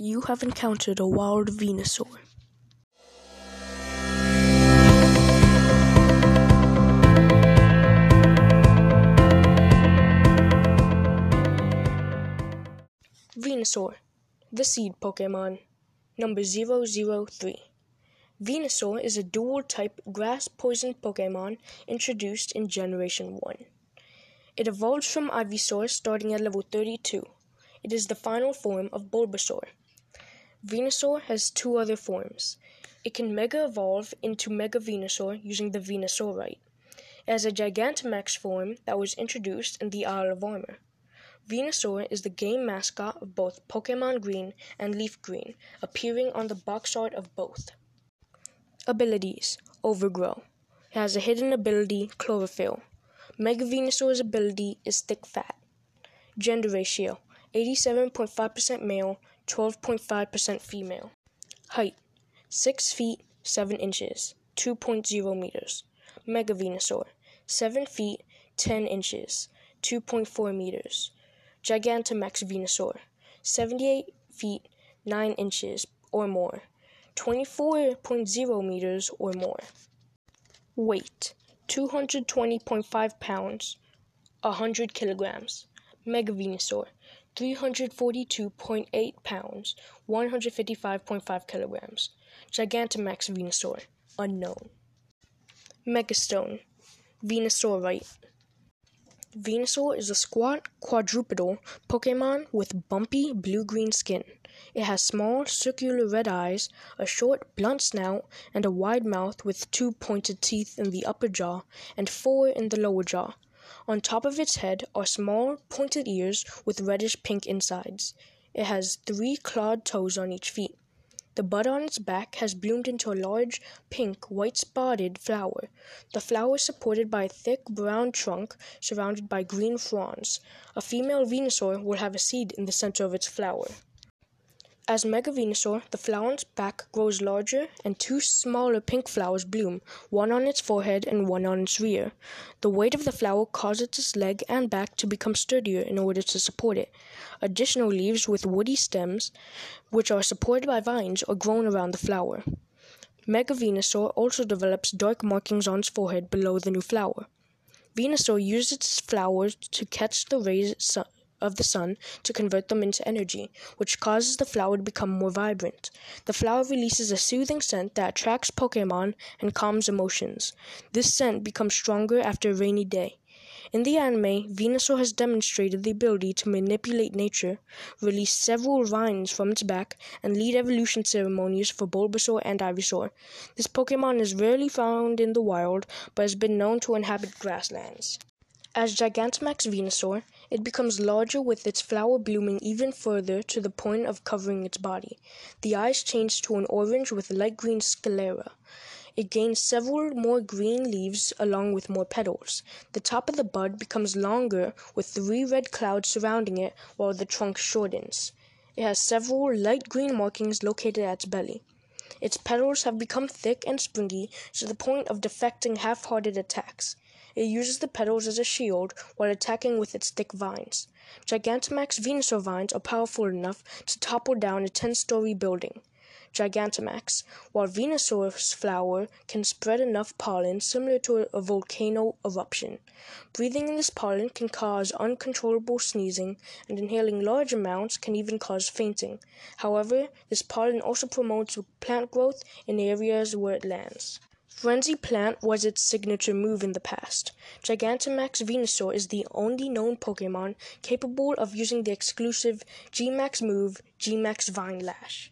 You have encountered a wild Venusaur. Venusaur, the seed Pokemon, number 003. Venusaur is a dual type grass poison Pokemon introduced in Generation 1. It evolves from Ivysaur starting at level 32. It is the final form of Bulbasaur. Venusaur has two other forms. It can Mega Evolve into Mega Venusaur using the Venusaurite. It has a Gigantamax form that was introduced in the Isle of Armor. Venusaur is the game mascot of both Pokemon Green and Leaf Green, appearing on the box art of both. Abilities Overgrow. It has a hidden ability, Chlorophyll. Mega Venusaur's ability is Thick Fat. Gender ratio 87.5% male, 12.5% female. Height 6 feet 7 inches, 2.0 meters. Mega Venusaur 7 feet 10 inches, 2.4 meters. Gigantamax Venusaur 78 feet 9 inches or more, 24.0 meters or more. Weight 220.5 pounds, 100 kilograms. Mega Venusaur 342.8 pounds, 155.5 kilograms. Gigantamax Venusaur, unknown. Megastone, Venusaurite. Venusaur is a squat quadrupedal Pokemon with bumpy blue green skin. It has small circular red eyes, a short blunt snout, and a wide mouth with two pointed teeth in the upper jaw and four in the lower jaw. On top of its head are small pointed ears with reddish pink insides. It has three clawed toes on each feet. The bud on its back has bloomed into a large, pink, white spotted flower. The flower is supported by a thick brown trunk surrounded by green fronds. A female Venusaur will have a seed in the center of its flower. As Mega Venusaur, the flower on its back grows larger and two smaller pink flowers bloom, one on its forehead and one on its rear. The weight of the flower causes its leg and back to become sturdier in order to support it. Additional leaves with woody stems, which are supported by vines, are grown around the flower. Mega Venusaur also develops dark markings on its forehead below the new flower. Venusaur uses its flowers to catch the rays of the sun to convert them into energy, which causes the flower to become more vibrant. The flower releases a soothing scent that attracts Pokemon and calms emotions. This scent becomes stronger after a rainy day. In the anime, Venusaur has demonstrated the ability to manipulate nature, release several vines from its back, and lead evolution ceremonies for Bulbasaur and Ivysaur. This Pokemon is rarely found in the wild, but has been known to inhabit grasslands. As Gigantamax Venusaur, it becomes larger with its flower blooming even further to the point of covering its body. The eyes change to an orange with light green sclera. It gains several more green leaves along with more petals. The top of the bud becomes longer with three red clouds surrounding it while the trunk shortens. It has several light green markings located at its belly. Its petals have become thick and springy to the point of deflecting half hearted attacks. It uses the petals as a shield while attacking with its thick vines. Gigantamax Venusaur vines are powerful enough to topple down a 10 story building. Gigantamax, while Venusaur's flower can spread enough pollen similar to a volcano eruption. Breathing in this pollen can cause uncontrollable sneezing, and inhaling large amounts can even cause fainting. However, this pollen also promotes plant growth in areas where it lands. Frenzy Plant was its signature move in the past. Gigantamax Venusaur is the only known Pokemon capable of using the exclusive G-Max move, G-Max Vine Lash.